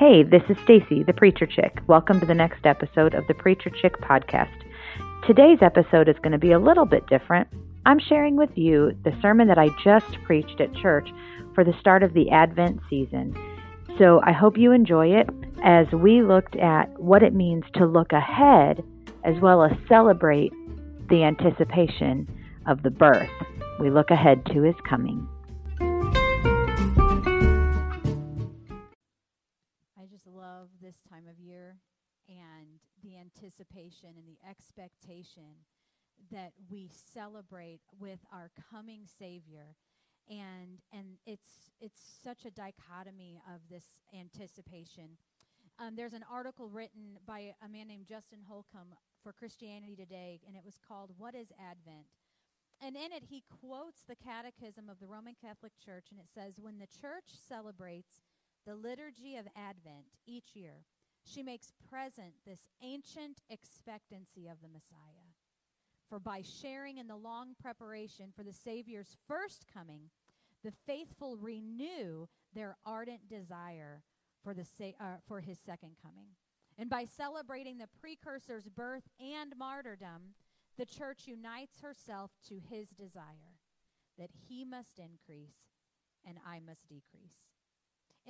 Hey, this is Stacy, the Preacher Chick. Welcome to the next episode of the Preacher Chick podcast. Today's episode is going to be a little bit different. I'm sharing with you the sermon that I just preached at church for the start of the Advent season. So I hope you enjoy it as we looked at what it means to look ahead as well as celebrate the anticipation of the birth. We look ahead to his coming. This time of year and the anticipation and the expectation that we celebrate with our coming Savior. And, and it's, it's such a dichotomy of this anticipation. Um, there's an article written by a man named Justin Holcomb for Christianity Today, and it was called What is Advent? And in it, he quotes the Catechism of the Roman Catholic Church, and it says, When the church celebrates the liturgy of Advent each year, she makes present this ancient expectancy of the Messiah. For by sharing in the long preparation for the Savior's first coming, the faithful renew their ardent desire for, the sa- uh, for his second coming. And by celebrating the precursor's birth and martyrdom, the church unites herself to his desire that he must increase and I must decrease.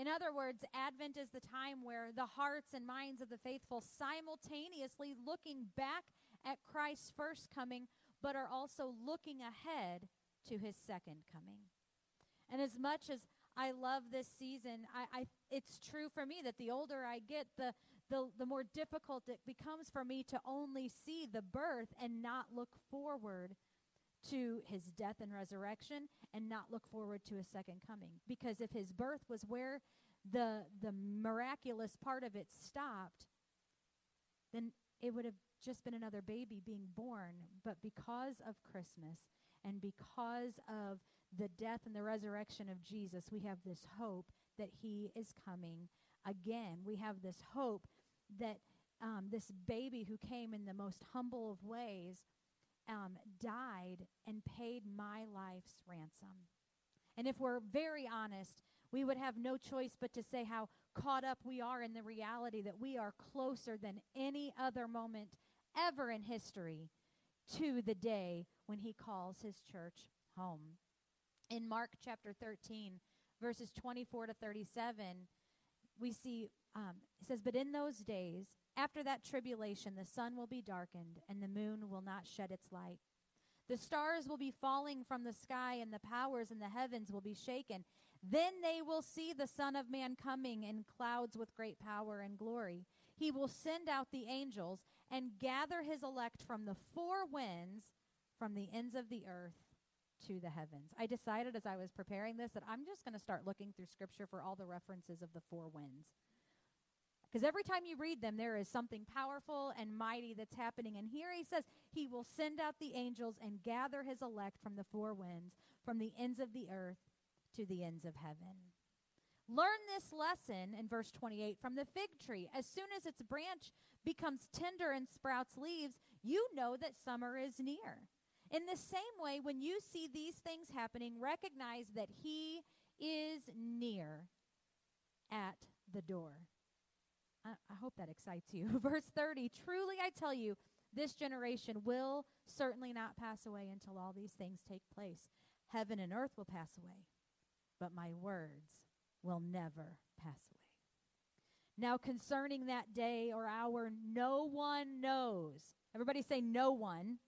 In other words, Advent is the time where the hearts and minds of the faithful simultaneously looking back at Christ's first coming, but are also looking ahead to his second coming. And as much as I love this season, I, I it's true for me that the older I get, the, the the more difficult it becomes for me to only see the birth and not look forward to his death and resurrection and not look forward to his second coming. Because if his birth was where the the miraculous part of it stopped, then it would have just been another baby being born. But because of Christmas and because of the death and the resurrection of Jesus, we have this hope that he is coming again. We have this hope that um, this baby who came in the most humble of ways um, died and paid my life's ransom. And if we're very honest, we would have no choice but to say how caught up we are in the reality that we are closer than any other moment ever in history to the day when he calls his church home. In Mark chapter 13, verses 24 to 37, we see, um, it says, But in those days, after that tribulation, the sun will be darkened, and the moon will not shed its light. The stars will be falling from the sky, and the powers in the heavens will be shaken. Then they will see the Son of Man coming in clouds with great power and glory. He will send out the angels and gather his elect from the four winds, from the ends of the earth to the heavens. I decided as I was preparing this that I'm just going to start looking through scripture for all the references of the four winds. Because every time you read them, there is something powerful and mighty that's happening. And here he says, He will send out the angels and gather his elect from the four winds, from the ends of the earth to the ends of heaven. Learn this lesson in verse 28 from the fig tree. As soon as its branch becomes tender and sprouts leaves, you know that summer is near. In the same way, when you see these things happening, recognize that He is near at the door. I, I hope that excites you. Verse 30 Truly I tell you, this generation will certainly not pass away until all these things take place. Heaven and earth will pass away, but my words will never pass away. Now, concerning that day or hour, no one knows. Everybody say, no one.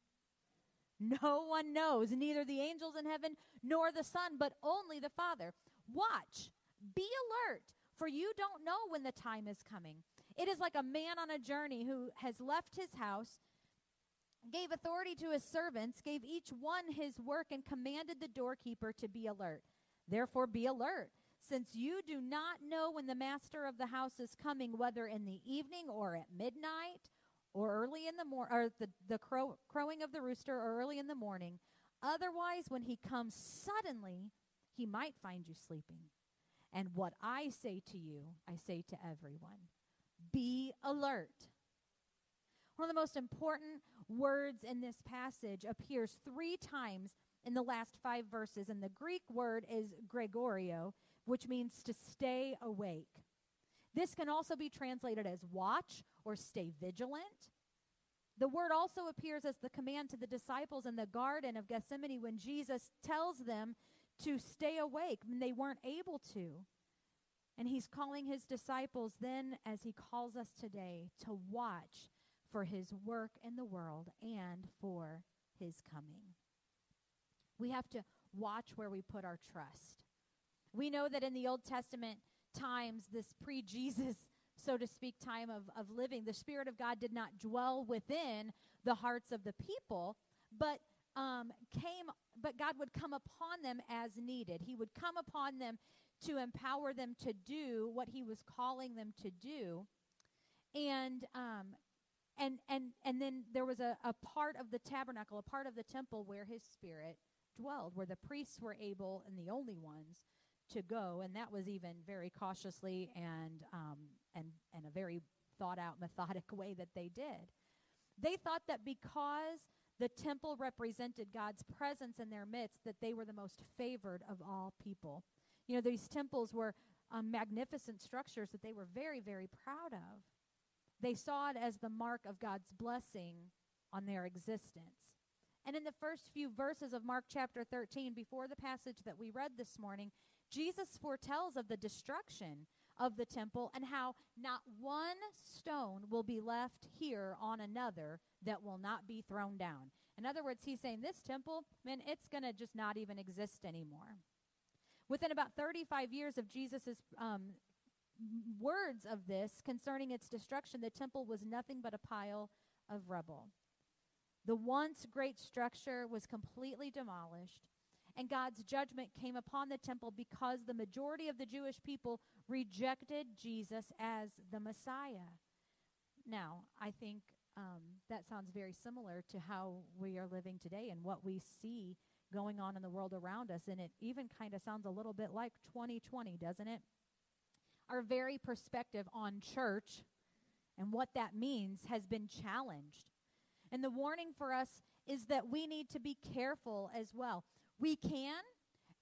No one knows, neither the angels in heaven nor the Son, but only the Father. Watch, be alert, for you don't know when the time is coming. It is like a man on a journey who has left his house, gave authority to his servants, gave each one his work, and commanded the doorkeeper to be alert. Therefore, be alert, since you do not know when the master of the house is coming, whether in the evening or at midnight or early in the morning, or the, the crow, crowing of the rooster or early in the morning. Otherwise, when he comes suddenly, he might find you sleeping. And what I say to you, I say to everyone be alert. One of the most important words in this passage appears three times in the last five verses, and the Greek word is gregoreo, which means to stay awake. This can also be translated as watch or stay vigilant. The word also appears as the command to the disciples in the Garden of Gethsemane when Jesus tells them to stay awake when they weren't able to. And he's calling his disciples then, as he calls us today, to watch for his work in the world and for his coming. We have to watch where we put our trust. We know that in the Old Testament times, this pre Jesus, so to speak, time of, of living, the Spirit of God did not dwell within the hearts of the people, but um, came, but God would come upon them as needed. He would come upon them to empower them to do what He was calling them to do. And um, and and and then there was a, a part of the tabernacle, a part of the temple where His Spirit dwelled, where the priests were able and the only ones to go, and that was even very cautiously and um, and and a very thought out, methodic way that they did. They thought that because the temple represented God's presence in their midst, that they were the most favored of all people. You know, these temples were um, magnificent structures that they were very, very proud of. They saw it as the mark of God's blessing on their existence. And in the first few verses of Mark chapter 13, before the passage that we read this morning, Jesus foretells of the destruction of the temple and how not one stone will be left here on another that will not be thrown down. In other words, he's saying this temple, man, it's going to just not even exist anymore. Within about 35 years of Jesus' um, words of this concerning its destruction, the temple was nothing but a pile of rubble. The once great structure was completely demolished, and God's judgment came upon the temple because the majority of the Jewish people rejected Jesus as the Messiah. Now, I think um, that sounds very similar to how we are living today and what we see going on in the world around us. And it even kind of sounds a little bit like 2020, doesn't it? Our very perspective on church and what that means has been challenged. And the warning for us is that we need to be careful as well. We can,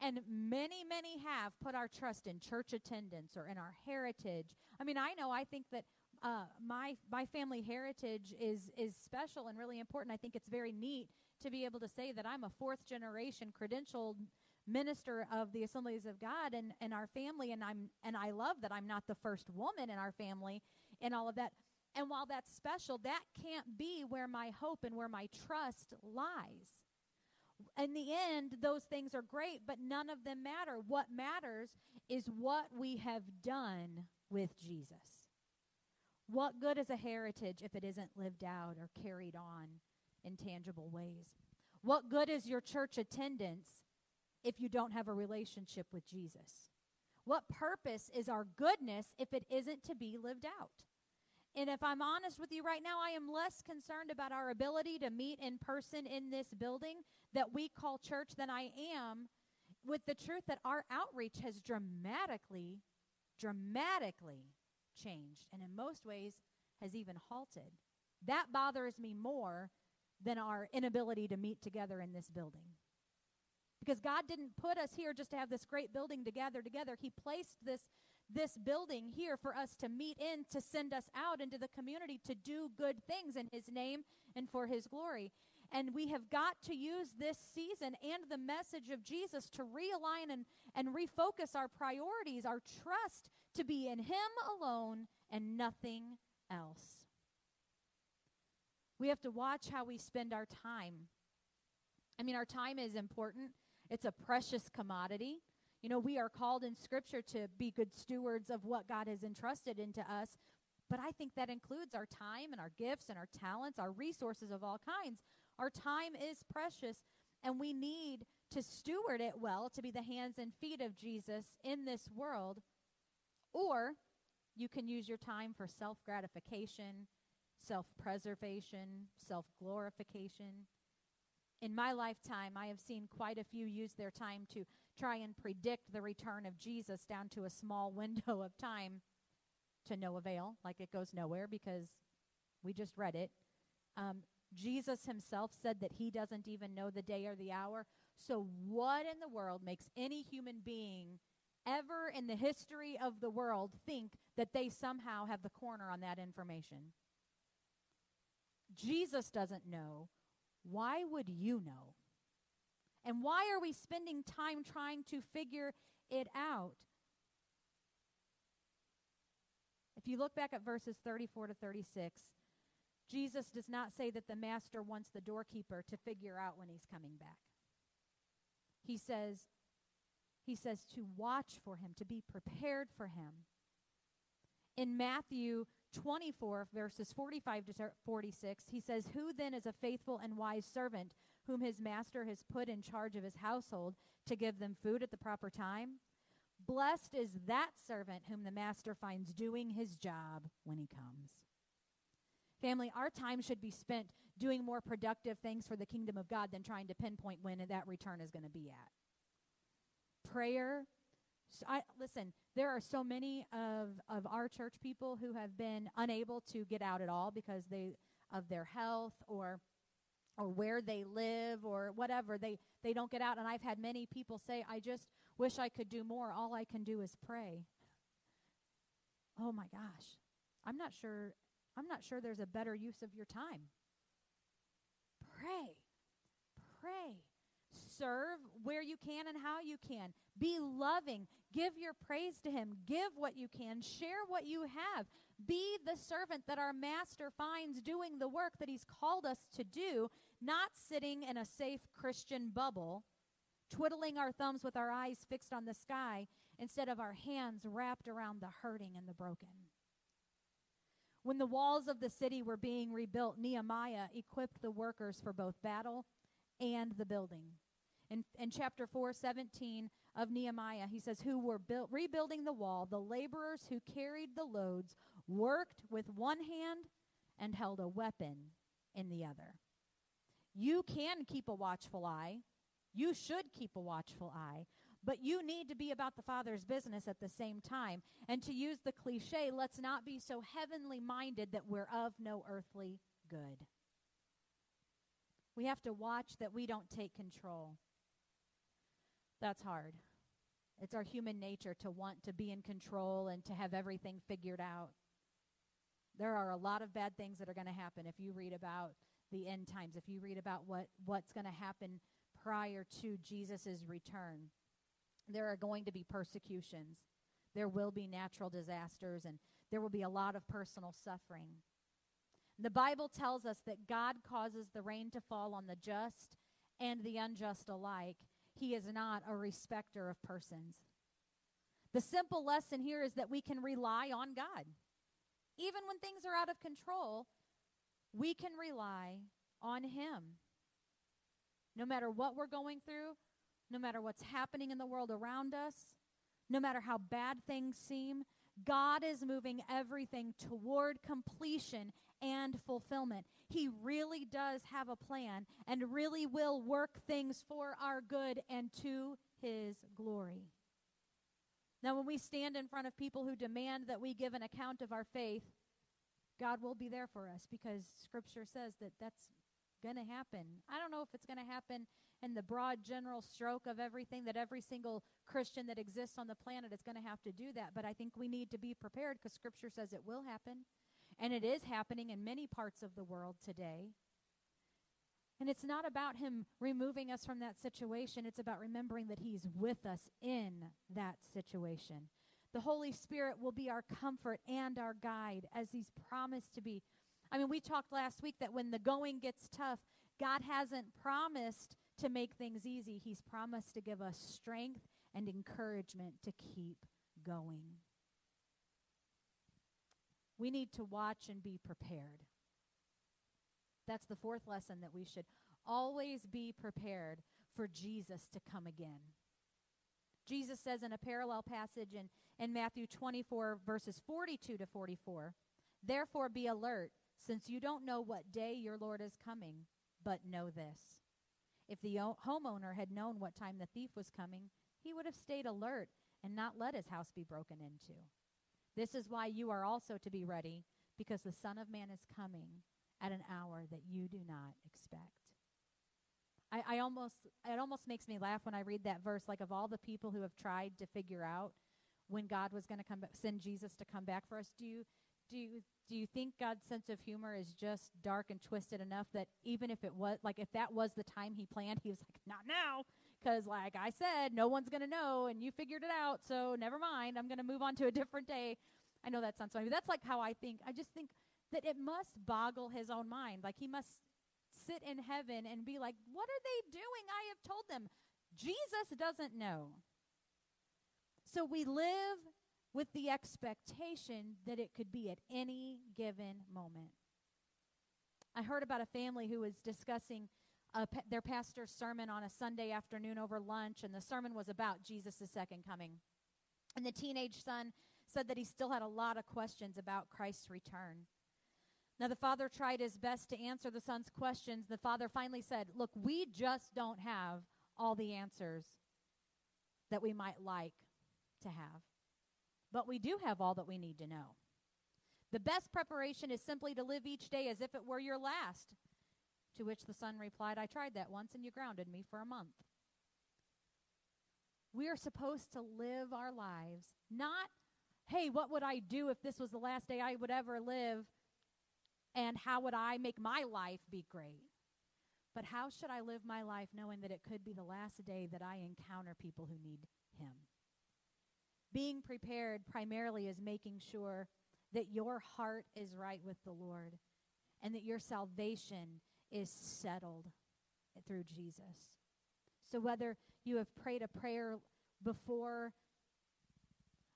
and many, many have put our trust in church attendance or in our heritage. I mean, I know I think that uh, my my family heritage is is special and really important. I think it's very neat to be able to say that I'm a fourth generation credentialed minister of the Assemblies of God and, and our family, and I'm and I love that I'm not the first woman in our family and all of that. And while that's special, that can't be where my hope and where my trust lies. In the end, those things are great, but none of them matter. What matters is what we have done with Jesus. What good is a heritage if it isn't lived out or carried on in tangible ways? What good is your church attendance if you don't have a relationship with Jesus? What purpose is our goodness if it isn't to be lived out? And if I'm honest with you right now, I am less concerned about our ability to meet in person in this building that we call church than I am with the truth that our outreach has dramatically, dramatically changed, and in most ways has even halted. That bothers me more than our inability to meet together in this building. Because God didn't put us here just to have this great building to gather together. He placed this this building here for us to meet in, to send us out into the community to do good things in His name and for His glory. And we have got to use this season and the message of Jesus to realign and, and refocus our priorities, our trust to be in Him alone and nothing else. We have to watch how we spend our time. I mean, our time is important, it's a precious commodity. You know, we are called in Scripture to be good stewards of what God has entrusted into us, but I think that includes our time and our gifts and our talents, our resources of all kinds. Our time is precious, and we need to steward it well to be the hands and feet of Jesus in this world. Or you can use your time for self gratification, self preservation, self glorification. In my lifetime, I have seen quite a few use their time to try and predict the return of Jesus down to a small window of time to no avail, like it goes nowhere because we just read it. Um, Jesus himself said that he doesn't even know the day or the hour. So, what in the world makes any human being ever in the history of the world think that they somehow have the corner on that information. Jesus doesn't know. Why would you know? And why are we spending time trying to figure it out? If you look back at verses 34 to 36, Jesus does not say that the master wants the doorkeeper to figure out when he's coming back. He says, he says to watch for him, to be prepared for him. In Matthew 24, verses 45 to 46, he says, Who then is a faithful and wise servant whom his master has put in charge of his household to give them food at the proper time? Blessed is that servant whom the master finds doing his job when he comes. Family, our time should be spent doing more productive things for the kingdom of God than trying to pinpoint when that return is going to be at. Prayer. So I, listen, there are so many of, of our church people who have been unable to get out at all because they of their health or or where they live or whatever they they don't get out and I've had many people say I just wish I could do more all I can do is pray. Oh my gosh. I'm not sure I'm not sure there's a better use of your time. Pray. Pray. Serve where you can and how you can. Be loving. Give your praise to Him. Give what you can. Share what you have. Be the servant that our Master finds doing the work that He's called us to do, not sitting in a safe Christian bubble, twiddling our thumbs with our eyes fixed on the sky instead of our hands wrapped around the hurting and the broken. When the walls of the city were being rebuilt, Nehemiah equipped the workers for both battle and the building. In, in chapter 4, 17 of Nehemiah, he says, Who were rebuilding the wall, the laborers who carried the loads worked with one hand and held a weapon in the other. You can keep a watchful eye. You should keep a watchful eye. But you need to be about the Father's business at the same time. And to use the cliche, let's not be so heavenly minded that we're of no earthly good. We have to watch that we don't take control. That's hard. It's our human nature to want to be in control and to have everything figured out. There are a lot of bad things that are going to happen if you read about the end times, if you read about what, what's going to happen prior to Jesus' return there are going to be persecutions. There will be natural disasters, and there will be a lot of personal suffering. The Bible tells us that God causes the rain to fall on the just and the unjust alike. He is not a respecter of persons. The simple lesson here is that we can rely on God. Even when things are out of control, we can rely on Him. No matter what we're going through, no matter what's happening in the world around us, no matter how bad things seem, God is moving everything toward completion and fulfillment. He really does have a plan and really will work things for our good and to his glory. Now, when we stand in front of people who demand that we give an account of our faith, God will be there for us because Scripture says that that's going to happen. I don't know if it's going to happen in the broad general stroke of everything that every single Christian that exists on the planet is going to have to do that, but I think we need to be prepared because Scripture says it will happen. And it is happening in many parts of the world today. And it's not about Him removing us from that situation, it's about remembering that He's with us in that situation. The Holy Spirit will be our comfort and our guide as He's promised to be. I mean, we talked last week that when the going gets tough, God hasn't promised to make things easy. He's promised to give us strength and encouragement to keep going. We need to watch and be prepared. That's the fourth lesson that we should always be prepared for Jesus to come again. Jesus says in a parallel passage in, in Matthew 24, verses 42 to 44, Therefore be alert, since you don't know what day your Lord is coming, but know this if the homeowner had known what time the thief was coming, he would have stayed alert and not let his house be broken into. This is why you are also to be ready, because the Son of Man is coming at an hour that you do not expect. I, I almost it almost makes me laugh when I read that verse. Like of all the people who have tried to figure out when God was going to come send Jesus to come back for us, do you do you do you think God's sense of humor is just dark and twisted enough that even if it was like if that was the time He planned, He was like, not now, because like I said, no one's going to know, and you figured it out, so never mind. I'm going to move on to a different day. I know that sounds funny, but that's like how I think. I just think that it must boggle His own mind. Like He must sit in heaven and be like, What are they doing? I have told them. Jesus doesn't know. So we live with the expectation that it could be at any given moment. I heard about a family who was discussing pa- their pastor's sermon on a Sunday afternoon over lunch, and the sermon was about Jesus' second coming. And the teenage son said that he still had a lot of questions about Christ's return. Now, the father tried his best to answer the son's questions. The father finally said, Look, we just don't have all the answers that we might like to have, but we do have all that we need to know. The best preparation is simply to live each day as if it were your last. To which the son replied, I tried that once and you grounded me for a month. We are supposed to live our lives not, hey, what would I do if this was the last day I would ever live? and how would I make my life be great? But how should I live my life knowing that it could be the last day that I encounter people who need Him? Being prepared primarily is making sure that your heart is right with the Lord and that your salvation is settled through Jesus. So whether you have prayed a prayer before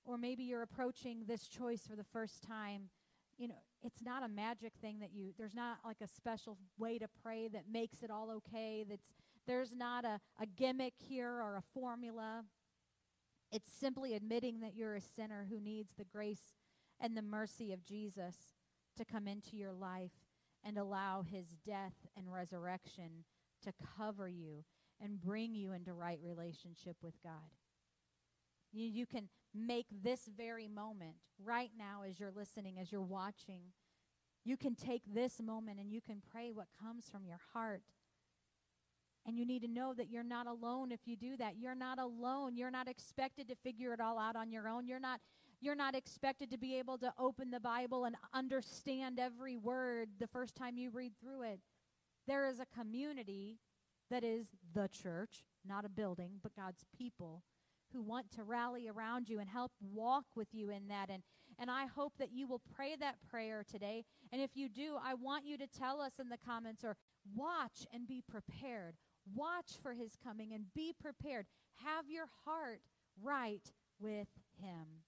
or maybe you're approaching this choice for the first time, you know, it's not a magic thing that you there's not like a special way to pray that makes it all okay that's there's not a, a gimmick here or a formula it's simply admitting that you're a sinner who needs the grace and the mercy of jesus to come into your life and allow his death and resurrection to cover you and bring you into right relationship with god you, you can make this very moment, right now, as you're listening, as you're watching, you can take this moment and you can pray what comes from your heart. And you need to know that you're not alone if you do that. You're not alone. You're not expected to figure it all out on your own. You're not you're not expected to be able to open the Bible and understand every word the first time you read through it. There is a community that is the church, not a building, but God's people who want to rally around you and help walk with you in that. And, and I hope that you will pray that prayer today. And if you do, I want you to tell us in the comments or watch and be prepared. Watch for his coming and be prepared. Have your heart right with him.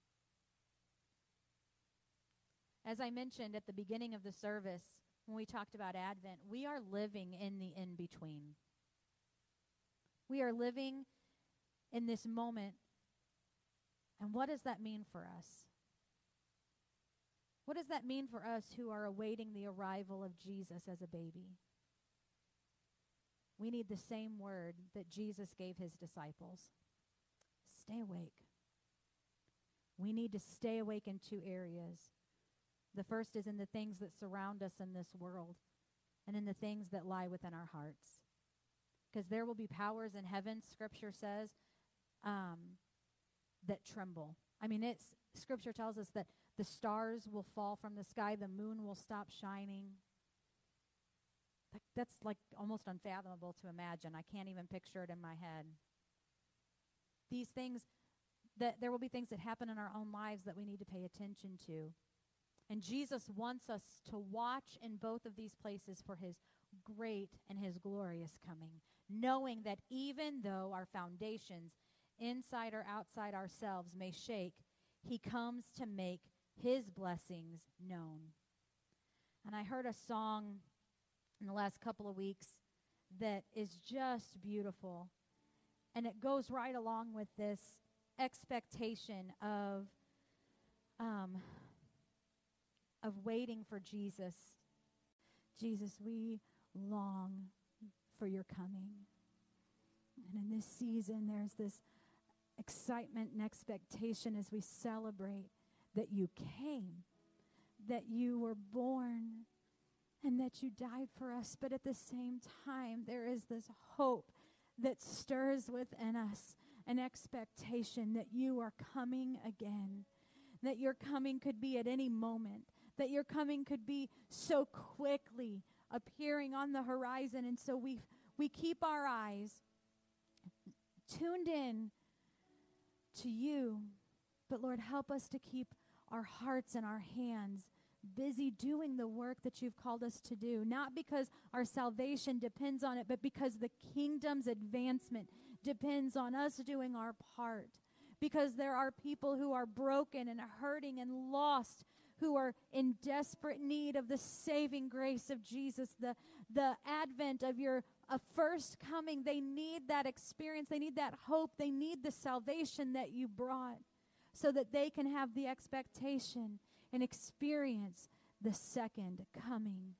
As I mentioned at the beginning of the service, when we talked about Advent, we are living in the in between. We are living in this moment. And what does that mean for us? What does that mean for us who are awaiting the arrival of Jesus as a baby? We need the same word that Jesus gave his disciples stay awake. We need to stay awake in two areas. The first is in the things that surround us in this world and in the things that lie within our hearts. Because there will be powers in heaven, Scripture says, um, that tremble. I mean, it's Scripture tells us that the stars will fall from the sky, the moon will stop shining. That's like almost unfathomable to imagine. I can't even picture it in my head. These things, that there will be things that happen in our own lives that we need to pay attention to. And Jesus wants us to watch in both of these places for his great and his glorious coming, knowing that even though our foundations inside or outside ourselves, may shake, he comes to make his blessings known. And I heard a song in the last couple of weeks that is just beautiful. And it goes right along with this expectation of um, of waiting for Jesus. Jesus, we long for your coming. And in this season, there's this excitement and expectation as we celebrate that you came, that you were born, and that you died for us. But at the same time, there is this hope that stirs within us an expectation that you are coming again, that your coming could be at any moment, that your coming could be so quickly appearing on the horizon. And so we, we keep our eyes tuned in to you. But Lord, help us to keep our hearts and our hands busy doing the work that you've called us to do, not because our salvation depends on it, but because the kingdom's advancement depends on us doing our part. Because there are people who are broken and hurting and lost who are in desperate need of the saving grace of Jesus, the, the advent of your a first coming. They need that experience, they need that hope, they need the salvation that you brought so that they can have the expectation and experience the second coming.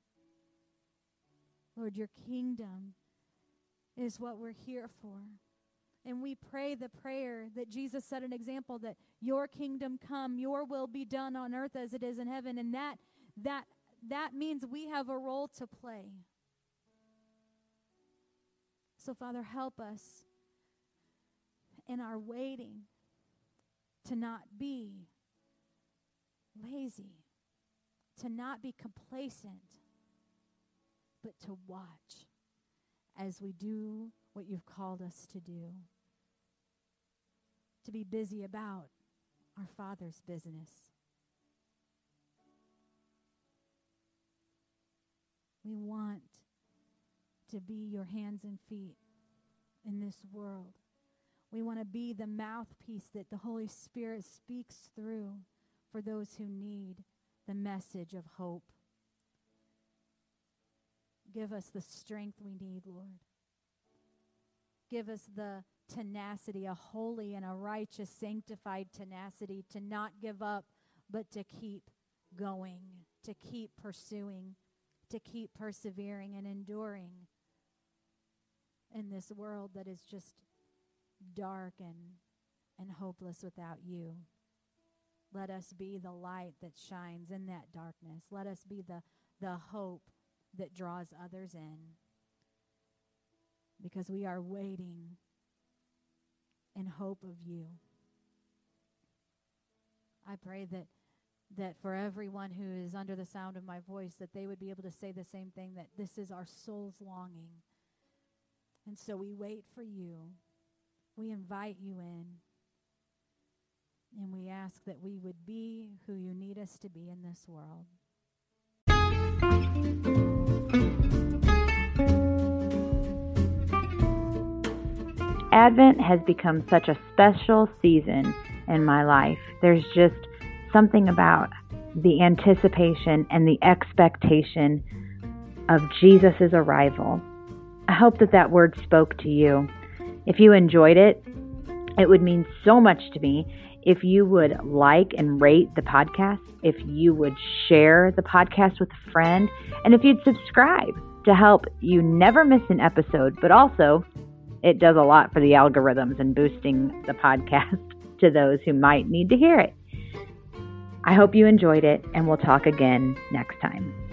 Lord, your kingdom is what we're here for. And we pray the prayer that Jesus set an example that your kingdom come, your will be done on earth as it is in heaven. And that that that means we have a role to play. So Father, help us in our waiting to not be lazy, to not be complacent, but to watch as we do what you've called us to do to be busy about our Father's business. We want to be your hands and feet in this world. We want to be the mouthpiece that the Holy Spirit speaks through for those who need the message of hope. Give us the strength we need, Lord. Give us the tenacity, a holy and a righteous, sanctified tenacity to not give up, but to keep going, to keep pursuing, to keep persevering and enduring in this world that is just dark and, and hopeless without you. Let us be the light that shines in that darkness. Let us be the, the hope that draws others in. Because we are waiting in hope of you. I pray that that for everyone who is under the sound of my voice that they would be able to say the same thing that this is our soul's longing. And so we wait for you. We invite you in. And we ask that we would be who you need us to be in this world. Advent has become such a special season in my life. There's just something about the anticipation and the expectation of Jesus' arrival. I hope that that word spoke to you. If you enjoyed it, it would mean so much to me if you would like and rate the podcast, if you would share the podcast with a friend, and if you'd subscribe to help you never miss an episode, but also it does a lot for the algorithms and boosting the podcast to those who might need to hear it. I hope you enjoyed it, and we'll talk again next time.